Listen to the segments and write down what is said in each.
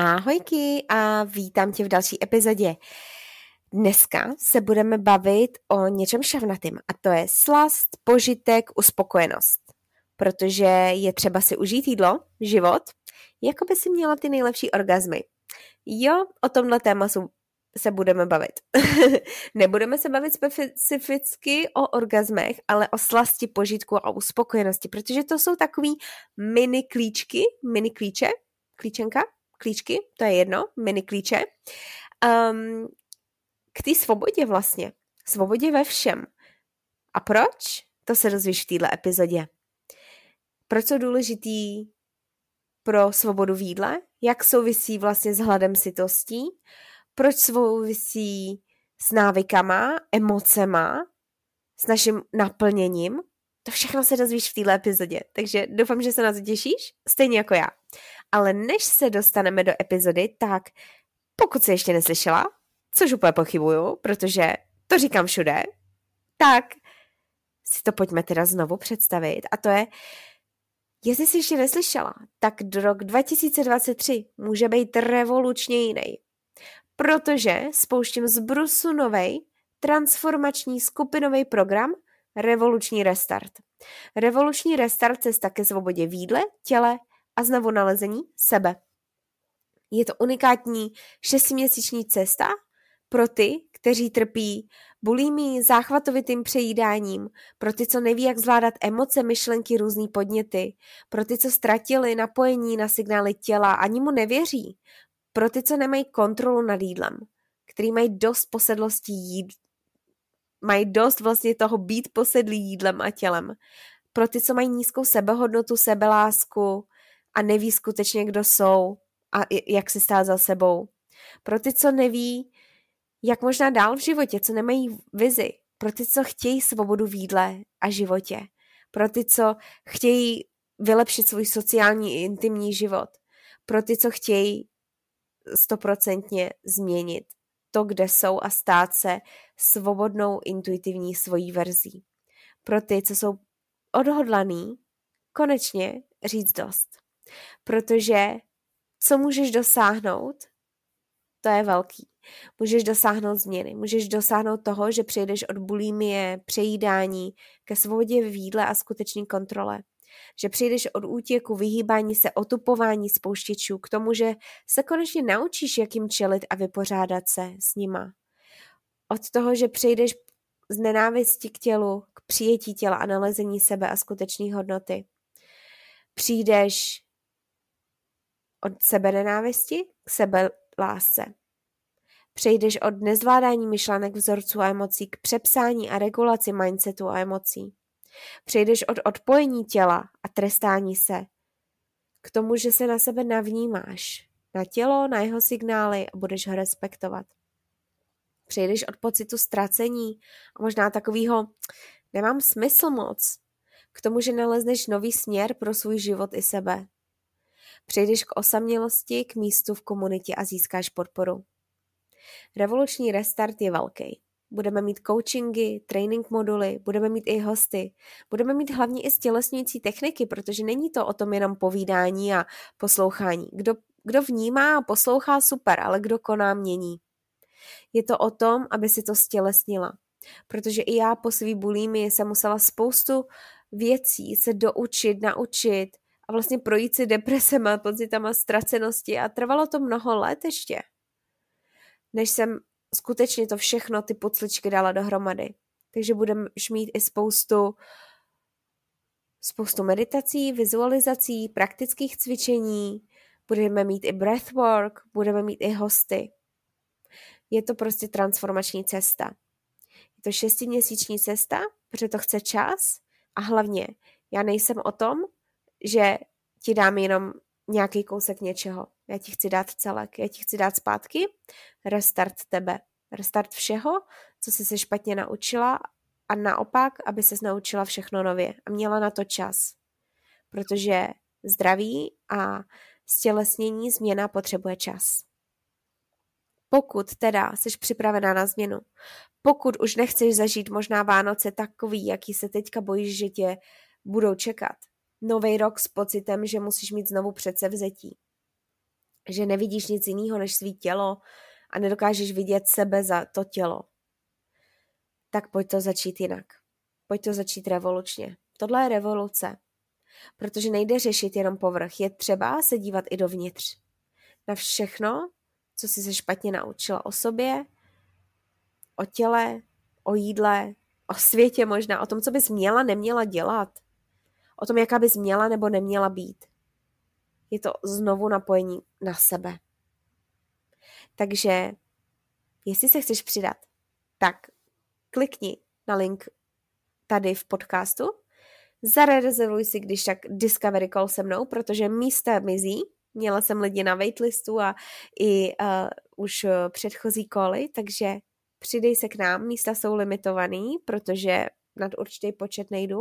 Ahojky a vítám tě v další epizodě. Dneska se budeme bavit o něčem šavnatým a to je slast, požitek, uspokojenost. Protože je třeba si užít jídlo, život, jako by si měla ty nejlepší orgazmy. Jo, o tomhle tématu se budeme bavit. Nebudeme se bavit specificky o orgazmech, ale o slasti, požitku a uspokojenosti, protože to jsou takový mini klíčky, mini klíče, klíčenka, klíčky, to je jedno, mini klíče, um, k té svobodě vlastně. Svobodě ve všem. A proč? To se dozvíš v této epizodě. Proč jsou důležitý pro svobodu v jídle? Jak souvisí vlastně s hladem sytostí? Proč souvisí s návykama, emocema, s naším naplněním? To všechno se dozvíš v této epizodě, takže doufám, že se na to těšíš, stejně jako já. Ale než se dostaneme do epizody, tak pokud se ještě neslyšela, což úplně pochybuju, protože to říkám všude, tak si to pojďme teda znovu představit. A to je, jestli jsi ještě neslyšela, tak do rok 2023 může být revolučně jiný. Protože spouštím z Brusu novej transformační skupinový program Revoluční restart. Revoluční restart cesta ke svobodě v jídle, těle a znovu nalezení sebe. Je to unikátní šestiměsíční cesta pro ty, kteří trpí bulími, záchvatovitým přejídáním, pro ty, co neví, jak zvládat emoce, myšlenky, různý podněty, pro ty, co ztratili napojení na signály těla, ani mu nevěří, pro ty, co nemají kontrolu nad jídlem, který mají dost posedlosti jíd, mají dost vlastně toho být posedlý jídlem a tělem, pro ty, co mají nízkou sebehodnotu, sebelásku, a neví skutečně, kdo jsou a jak si stát za sebou. Pro ty, co neví, jak možná dál v životě, co nemají vizi. Pro ty, co chtějí svobodu v jídle a životě. Pro ty, co chtějí vylepšit svůj sociální i intimní život. Pro ty, co chtějí stoprocentně změnit to, kde jsou a stát se svobodnou, intuitivní svojí verzí. Pro ty, co jsou odhodlaný konečně říct dost. Protože co můžeš dosáhnout, to je velký. Můžeš dosáhnout změny, můžeš dosáhnout toho, že přejdeš od bulimie, přejídání ke svobodě v jídle a skutečné kontrole. Že přijdeš od útěku, vyhýbání se, otupování spouštěčů k tomu, že se konečně naučíš, jak jim čelit a vypořádat se s nima. Od toho, že přejdeš z nenávisti k tělu, k přijetí těla a nalezení sebe a skutečné hodnoty. Přijdeš od sebe nenávisti k sebe lásce. Přejdeš od nezvládání myšlenek, vzorců a emocí k přepsání a regulaci mindsetu a emocí. Přejdeš od odpojení těla a trestání se k tomu, že se na sebe navnímáš, na tělo, na jeho signály a budeš ho respektovat. Přejdeš od pocitu ztracení a možná takového nemám smysl moc, k tomu, že nalezneš nový směr pro svůj život i sebe. Přejdeš k osamělosti, k místu v komunitě a získáš podporu. Revoluční restart je velký. Budeme mít coachingy, training moduly, budeme mít i hosty. Budeme mít hlavně i stělesňující techniky, protože není to o tom jenom povídání a poslouchání. Kdo, kdo vnímá a poslouchá, super, ale kdo koná, mění. Je to o tom, aby si to stělesnila. Protože i já po svý bulími jsem musela spoustu věcí se doučit, naučit, a vlastně projít si depresema, pocitama ztracenosti a trvalo to mnoho let ještě, než jsem skutečně to všechno, ty pocličky dala dohromady. Takže budeš mít i spoustu spoustu meditací, vizualizací, praktických cvičení, budeme mít i breathwork, budeme mít i hosty. Je to prostě transformační cesta. Je to šestiměsíční cesta, protože to chce čas a hlavně já nejsem o tom, že ti dám jenom nějaký kousek něčeho. Já ti chci dát celek, já ti chci dát zpátky restart tebe, restart všeho, co jsi se špatně naučila a naopak, aby se naučila všechno nově a měla na to čas. Protože zdraví a stělesnění změna potřebuje čas. Pokud teda jsi připravená na změnu, pokud už nechceš zažít možná Vánoce takový, jaký se teďka bojíš, že tě budou čekat, nový rok s pocitem, že musíš mít znovu předsevzetí, že nevidíš nic jiného než svý tělo a nedokážeš vidět sebe za to tělo, tak pojď to začít jinak. Pojď to začít revolučně. Tohle je revoluce. Protože nejde řešit jenom povrch, je třeba se dívat i dovnitř. Na všechno, co jsi se špatně naučila o sobě, o těle, o jídle, o světě možná, o tom, co bys měla, neměla dělat, o tom, jaká bys měla nebo neměla být. Je to znovu napojení na sebe. Takže, jestli se chceš přidat, tak klikni na link tady v podcastu, zarezervuj si když tak Discovery Call se mnou, protože místa mizí, měla jsem lidi na waitlistu a i uh, už předchozí koly, takže přidej se k nám, místa jsou limitovaný, protože nad určitý počet nejdu,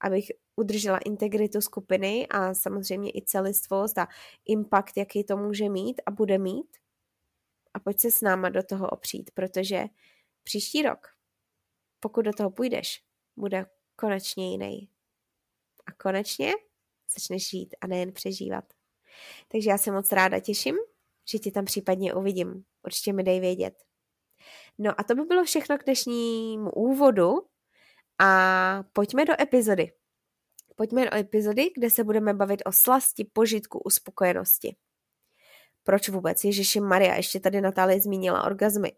abych udržela integritu skupiny a samozřejmě i celistvost a impact, jaký to může mít a bude mít. A pojď se s náma do toho opřít, protože příští rok, pokud do toho půjdeš, bude konečně jiný. A konečně začneš žít a nejen přežívat. Takže já se moc ráda těším, že tě tam případně uvidím. Určitě mi dej vědět. No a to by bylo všechno k dnešnímu úvodu a pojďme do epizody. Pojďme do epizody, kde se budeme bavit o slasti, požitku, uspokojenosti. Proč vůbec? Ježiši Maria, ještě tady Natálie zmínila orgazmy.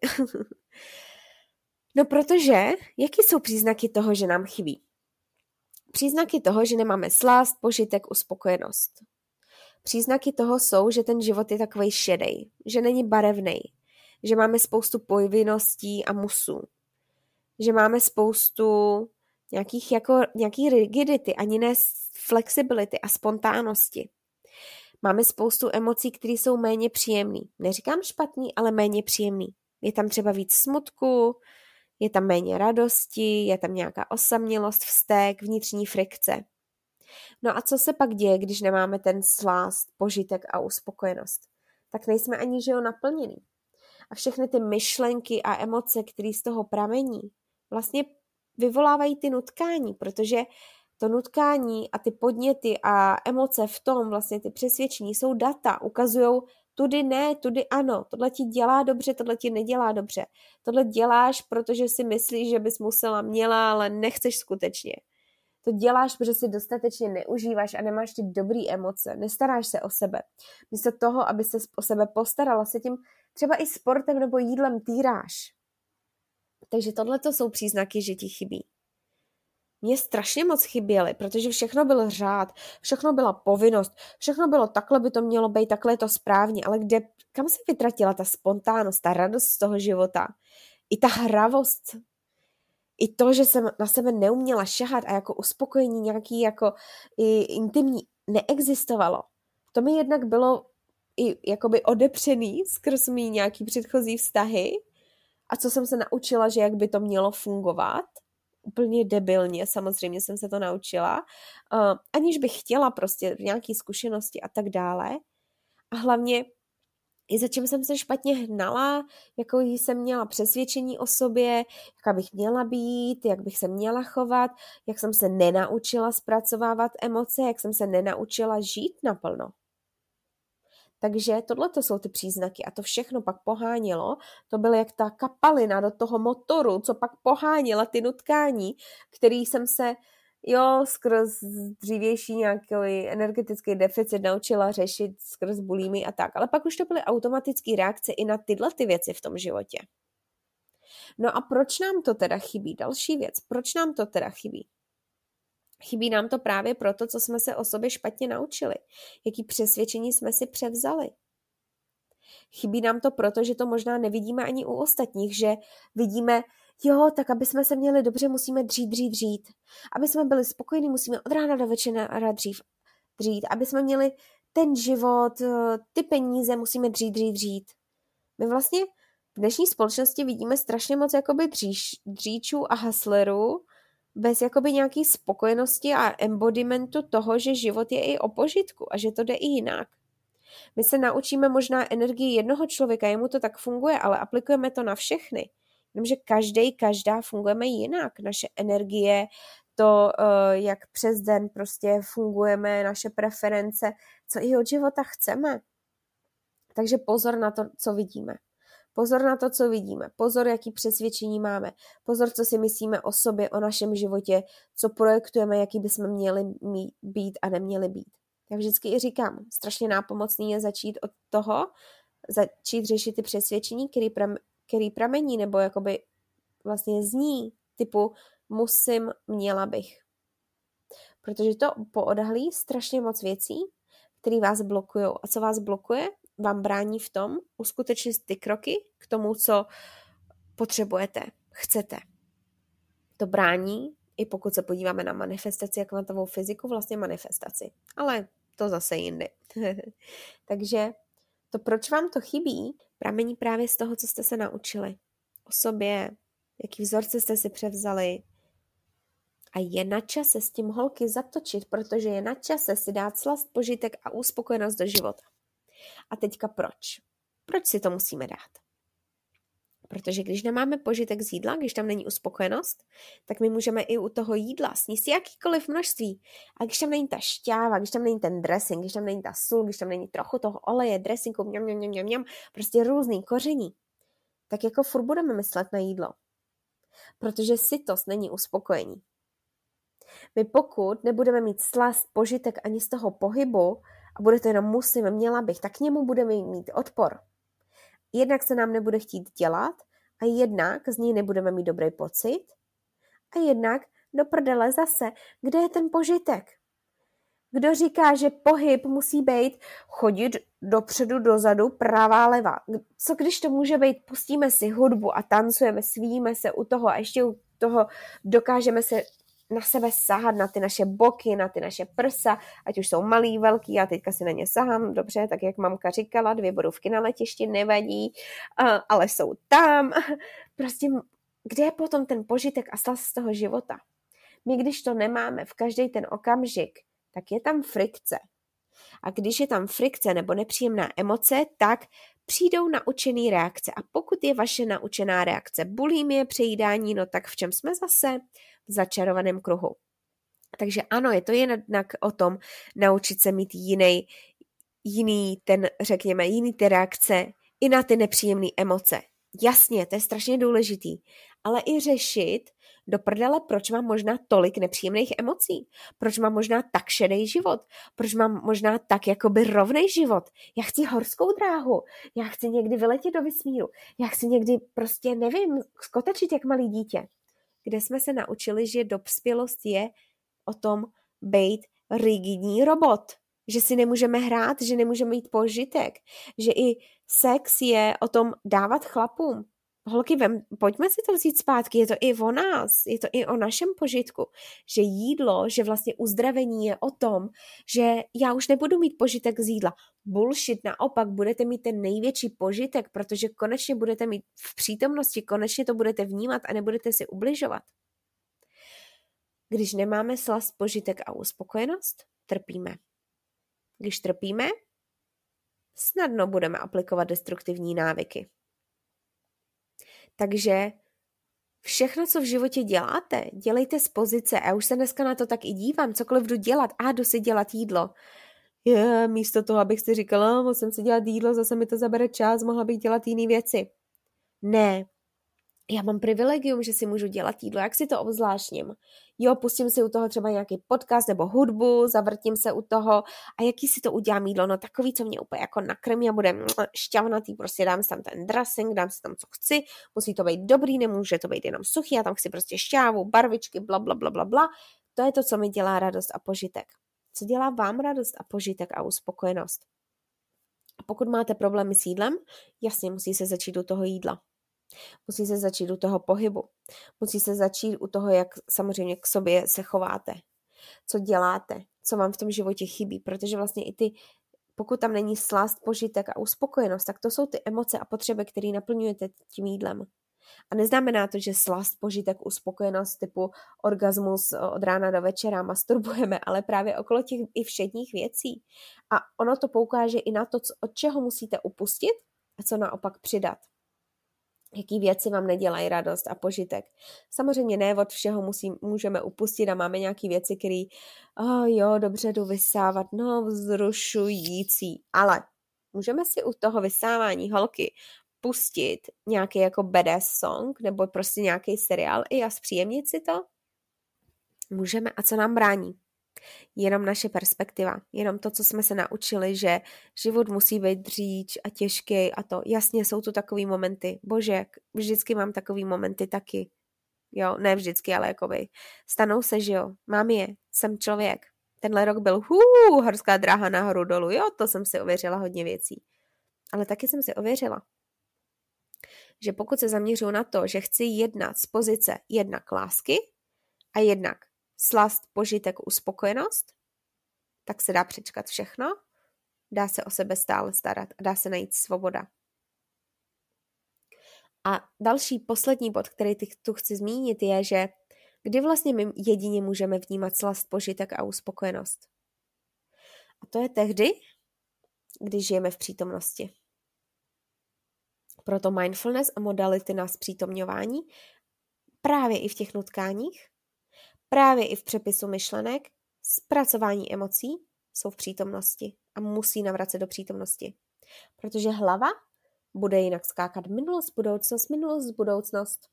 no protože, jaký jsou příznaky toho, že nám chybí? Příznaky toho, že nemáme slast, požitek, uspokojenost. Příznaky toho jsou, že ten život je takový šedej, že není barevný, že máme spoustu povinností a musů, že máme spoustu nějakých jako, nějaký rigidity, ani ne flexibility a spontánnosti. Máme spoustu emocí, které jsou méně příjemné. Neříkám špatný, ale méně příjemný. Je tam třeba víc smutku, je tam méně radosti, je tam nějaká osamělost, vztek, vnitřní frikce. No a co se pak děje, když nemáme ten slást, požitek a uspokojenost? Tak nejsme ani, že jo, naplněný. A všechny ty myšlenky a emoce, které z toho pramení, vlastně vyvolávají ty nutkání, protože to nutkání a ty podněty a emoce v tom, vlastně ty přesvědčení jsou data, ukazují tudy ne, tudy ano, tohle ti dělá dobře, tohle ti nedělá dobře. Tohle děláš, protože si myslíš, že bys musela, měla, ale nechceš skutečně. To děláš, protože si dostatečně neužíváš a nemáš ty dobré emoce, nestaráš se o sebe. Místo toho, aby se o sebe postarala, se tím třeba i sportem nebo jídlem týráš. Takže tohle to jsou příznaky, že ti chybí. Mně strašně moc chyběly, protože všechno byl řád, všechno byla povinnost, všechno bylo takhle by to mělo být, takhle je to správně, ale kde, kam se vytratila ta spontánnost, ta radost z toho života? I ta hravost, i to, že jsem na sebe neuměla šahat a jako uspokojení nějaký jako i intimní neexistovalo. To mi jednak bylo i jakoby odepřený skrz mý nějaký předchozí vztahy a co jsem se naučila, že jak by to mělo fungovat, úplně debilně, samozřejmě jsem se to naučila, uh, aniž bych chtěla prostě nějaké zkušenosti a tak dále. A hlavně i za čím jsem se špatně hnala, jako jsem měla přesvědčení o sobě, jaká bych měla být, jak bych se měla chovat, jak jsem se nenaučila zpracovávat emoce, jak jsem se nenaučila žít naplno. Takže tohle to jsou ty příznaky a to všechno pak pohánělo. To bylo jak ta kapalina do toho motoru, co pak poháněla ty nutkání, který jsem se jo, skrz dřívější nějaký energetický deficit naučila řešit skrz bulími a tak. Ale pak už to byly automatické reakce i na tyhle ty věci v tom životě. No a proč nám to teda chybí? Další věc. Proč nám to teda chybí? Chybí nám to právě proto, co jsme se o sobě špatně naučili, jaký přesvědčení jsme si převzali. Chybí nám to proto, že to možná nevidíme ani u ostatních, že vidíme, jo, tak aby jsme se měli dobře, musíme dřít, dřít, dřít. Aby jsme byli spokojení, musíme od rána do večera dřív, dřít. Aby jsme měli ten život, eh, ty peníze musíme dřít, dřít, dřít. My vlastně v dnešní společnosti vidíme strašně moc jakoby dříč, dříčů a haslerů bez jakoby nějaký spokojenosti a embodimentu toho, že život je i o požitku a že to jde i jinak. My se naučíme možná energii jednoho člověka, jemu to tak funguje, ale aplikujeme to na všechny. Jenomže každý, každá fungujeme jinak. Naše energie, to, eh, jak přes den prostě fungujeme, naše preference, co i od života chceme. Takže pozor na to, co vidíme. Pozor na to, co vidíme. Pozor, jaký přesvědčení máme. Pozor, co si myslíme o sobě, o našem životě, co projektujeme, jaký bychom měli mít, být a neměli být. Já vždycky i říkám, strašně nápomocný je začít od toho, začít řešit ty přesvědčení, který, pram, který pramení nebo jakoby vlastně zní typu musím, měla bych. Protože to poodhalí strašně moc věcí, které vás blokují. A co vás blokuje, vám brání v tom uskutečnit ty kroky k tomu, co potřebujete, chcete. To brání, i pokud se podíváme na manifestaci a kvantovou fyziku, vlastně manifestaci. Ale to zase jindy. Takže to, proč vám to chybí, pramení právě z toho, co jste se naučili o sobě, jaký vzorce jste si převzali. A je na čase s tím holky zatočit, protože je na čase si dát slast, požitek a uspokojenost do života. A teďka proč? Proč si to musíme dát? Protože když nemáme požitek z jídla, když tam není uspokojenost, tak my můžeme i u toho jídla sníst jakýkoliv množství. A když tam není ta šťáva, když tam není ten dressing, když tam není ta sůl, když tam není trochu toho oleje, dressingu, mňam, mňam, mňam, mňam, prostě různý koření, tak jako furt budeme myslet na jídlo. Protože sytost není uspokojení. My pokud nebudeme mít slast, požitek ani z toho pohybu a bude to jenom musím, měla bych, tak k němu budeme mít odpor jednak se nám nebude chtít dělat a jednak z ní nebudeme mít dobrý pocit a jednak do prdele zase, kde je ten požitek? Kdo říká, že pohyb musí být chodit dopředu, dozadu, pravá, leva? Co když to může být, pustíme si hudbu a tancujeme, svíme se u toho a ještě u toho dokážeme se na sebe sahat, na ty naše boky, na ty naše prsa, ať už jsou malý, velký, já teďka si na ně sahám, dobře, tak jak mamka říkala, dvě bodovky na letišti nevadí, ale jsou tam. Prostě kde je potom ten požitek a slast z toho života? My, když to nemáme v každý ten okamžik, tak je tam frikce. A když je tam frikce nebo nepříjemná emoce, tak přijdou naučený reakce. A pokud je vaše naučená reakce bulimie, přejídání, no tak v čem jsme zase? Začarovaném kruhu. Takže ano, je to jednak o tom naučit se mít jiný, jiný ten, řekněme, jiný ty reakce i na ty nepříjemné emoce. Jasně, to je strašně důležitý, ale i řešit do prdele, proč mám možná tolik nepříjemných emocí, proč mám možná tak šedý život, proč mám možná tak jakoby rovnej život. Já chci horskou dráhu, já chci někdy vyletět do vysmíru, já chci někdy prostě, nevím, skotečit jak malý dítě. Kde jsme se naučili, že dospělost je o tom být rigidní robot, že si nemůžeme hrát, že nemůžeme mít požitek, že i sex je o tom dávat chlapům, holky, vem, pojďme si to vzít zpátky, je to i o nás, je to i o našem požitku, že jídlo, že vlastně uzdravení je o tom, že já už nebudu mít požitek z jídla. Bullshit, naopak budete mít ten největší požitek, protože konečně budete mít v přítomnosti, konečně to budete vnímat a nebudete si ubližovat. Když nemáme slast, požitek a uspokojenost, trpíme. Když trpíme, snadno budeme aplikovat destruktivní návyky. Takže všechno, co v životě děláte, dělejte z pozice. A už se dneska na to tak i dívám, cokoliv jdu dělat. A jdu si dělat jídlo. Je, místo toho, abych si říkala, musím si dělat jídlo, zase mi to zabere čas, mohla bych dělat jiné věci. Ne, já mám privilegium, že si můžu dělat jídlo, jak si to obzvláštním. Jo, pustím si u toho třeba nějaký podcast nebo hudbu, zavrtím se u toho a jaký si to udělám jídlo, no takový, co mě úplně jako nakrmí a bude šťavnatý, prostě dám si tam ten dressing, dám si tam, co chci, musí to být dobrý, nemůže to být jenom suchý, já tam chci prostě šťávu, barvičky, bla, bla, bla, bla, bla. To je to, co mi dělá radost a požitek. Co dělá vám radost a požitek a uspokojenost? A pokud máte problémy s jídlem, jasně musí se začít u toho jídla. Musí se začít u toho pohybu. Musí se začít u toho, jak samozřejmě k sobě se chováte. Co děláte, co vám v tom životě chybí, protože vlastně i ty pokud tam není slast, požitek a uspokojenost, tak to jsou ty emoce a potřeby, které naplňujete tím jídlem. A neznamená to, že slast, požitek, uspokojenost typu orgasmus od rána do večera masturbujeme, ale právě okolo těch i všedních věcí. A ono to poukáže i na to, od čeho musíte upustit a co naopak přidat jaký věci vám nedělají radost a požitek. Samozřejmě ne od všeho musí, můžeme upustit a máme nějaké věci, které, oh jo, dobře jdu vysávat, no vzrušující, ale můžeme si u toho vysávání holky pustit nějaký jako badass song nebo prostě nějaký seriál i a zpříjemnit si to? Můžeme a co nám brání? Jenom naše perspektiva, jenom to, co jsme se naučili, že život musí být dříč a těžký a to. Jasně, jsou tu takový momenty. Bože, vždycky mám takový momenty taky. Jo, ne vždycky, ale jakoby. Stanou se, že jo, mám je, jsem člověk. Tenhle rok byl hů, horská dráha nahoru dolů, jo, to jsem si ověřila hodně věcí. Ale taky jsem si ověřila, že pokud se zaměřuju na to, že chci jednat z pozice jednak lásky a jednak slast, požitek, uspokojenost, tak se dá přečkat všechno, dá se o sebe stále starat a dá se najít svoboda. A další, poslední bod, který tu chci zmínit, je, že kdy vlastně my jedině můžeme vnímat slast, požitek a uspokojenost. A to je tehdy, když žijeme v přítomnosti. Proto mindfulness a modality na zpřítomňování právě i v těch nutkáních Právě i v přepisu myšlenek, zpracování emocí jsou v přítomnosti a musí navracet do přítomnosti. Protože hlava bude jinak skákat minulost, budoucnost, minulost, budoucnost.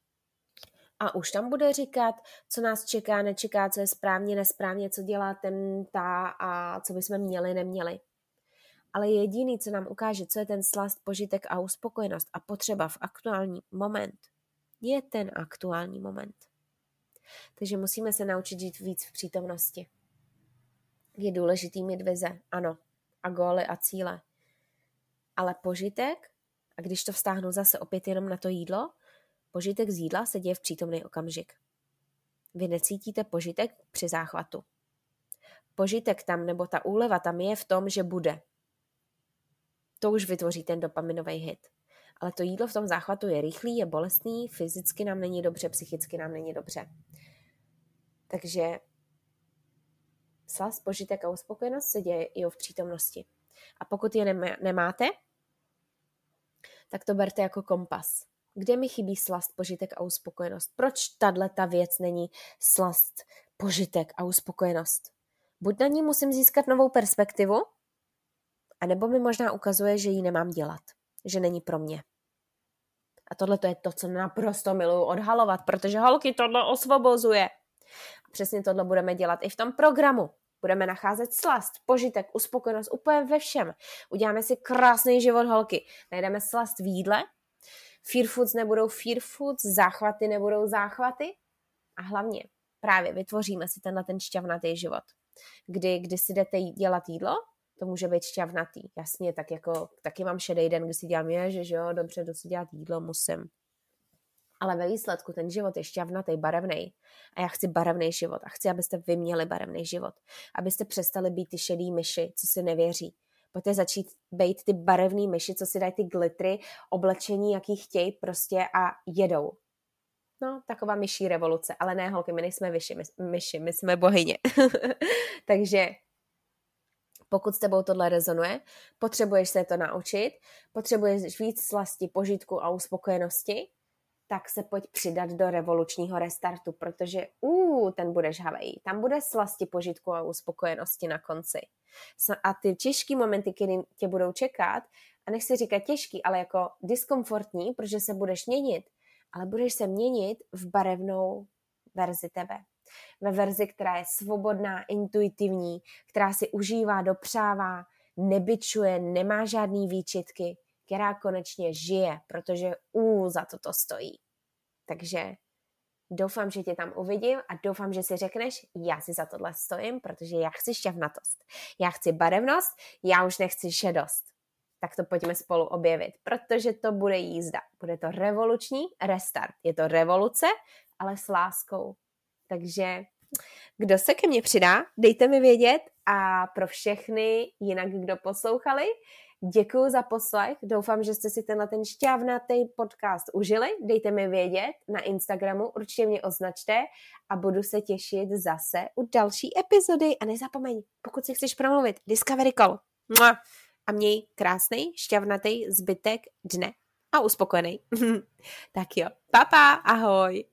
A už tam bude říkat, co nás čeká, nečeká, co je správně, nesprávně, co dělá ten, ta a co bychom měli, neměli. Ale jediný, co nám ukáže, co je ten slast, požitek a uspokojenost a potřeba v aktuální moment, je ten aktuální moment. Takže musíme se naučit žít víc v přítomnosti. Je důležitý mít vize, ano, a góly a cíle. Ale požitek, a když to vztáhnu zase opět jenom na to jídlo, požitek z jídla se děje v přítomný okamžik. Vy necítíte požitek při záchvatu. Požitek tam nebo ta úleva tam je v tom, že bude. To už vytvoří ten dopaminový hit. Ale to jídlo v tom záchvatu je rychlý, je bolestný, fyzicky nám není dobře, psychicky nám není dobře. Takže slast, požitek a uspokojenost se děje i v přítomnosti. A pokud je nemáte, tak to berte jako kompas. Kde mi chybí slast, požitek a uspokojenost? Proč tahle ta věc není slast, požitek a uspokojenost? Buď na ní musím získat novou perspektivu, anebo mi možná ukazuje, že ji nemám dělat, že není pro mě. A tohle to je to, co naprosto miluju odhalovat, protože holky tohle osvobozuje. A přesně tohle budeme dělat i v tom programu. Budeme nacházet slast, požitek, uspokojenost úplně ve všem. Uděláme si krásný život holky. Najdeme slast v jídle, fear foods nebudou fear foods, záchvaty nebudou záchvaty a hlavně právě vytvoříme si tenhle ten šťavnatý život. Kdy, kdy si jdete dělat jídlo, to může být šťavnatý. Jasně, tak jako taky mám šedý den, kdy si dělám je, že jo, dobře, jdu si dělat jídlo, musím ale ve výsledku ten život je šťavnatý, barevný. A já chci barevný život a chci, abyste vy měli barevný život. Abyste přestali být ty šedý myši, co si nevěří. Pojďte začít být ty barevný myši, co si dají ty glitry, oblečení, jaký chtějí prostě a jedou. No, taková myší revoluce, ale ne holky, my nejsme vyši, my, myši, my jsme bohyně. Takže pokud s tebou tohle rezonuje, potřebuješ se to naučit, potřebuješ víc slasti, požitku a uspokojenosti, tak se pojď přidat do revolučního restartu, protože uh, ten bude žhavej. Tam bude slasti požitku a uspokojenosti na konci. A ty těžké momenty, které tě budou čekat, a nechci říkat těžký, ale jako diskomfortní, protože se budeš měnit, ale budeš se měnit v barevnou verzi tebe. Ve verzi, která je svobodná, intuitivní, která si užívá, dopřává, nebyčuje, nemá žádný výčitky, která konečně žije, protože ú, za to to stojí. Takže doufám, že tě tam uvidím a doufám, že si řekneš, já si za tohle stojím, protože já chci šťavnatost. Já chci barevnost, já už nechci šedost. Tak to pojďme spolu objevit, protože to bude jízda. Bude to revoluční restart. Je to revoluce, ale s láskou. Takže Kdo se ke mně přidá, dejte mi vědět a pro všechny jinak, kdo poslouchali, Děkuji za poslech, doufám, že jste si tenhle ten šťavnatý podcast užili. Dejte mi vědět na Instagramu, určitě mě označte a budu se těšit zase u další epizody. A nezapomeň, pokud si chceš promluvit, Discovery Call. A měj krásný, šťavnatý zbytek dne a uspokojený. tak jo, papa, ahoj.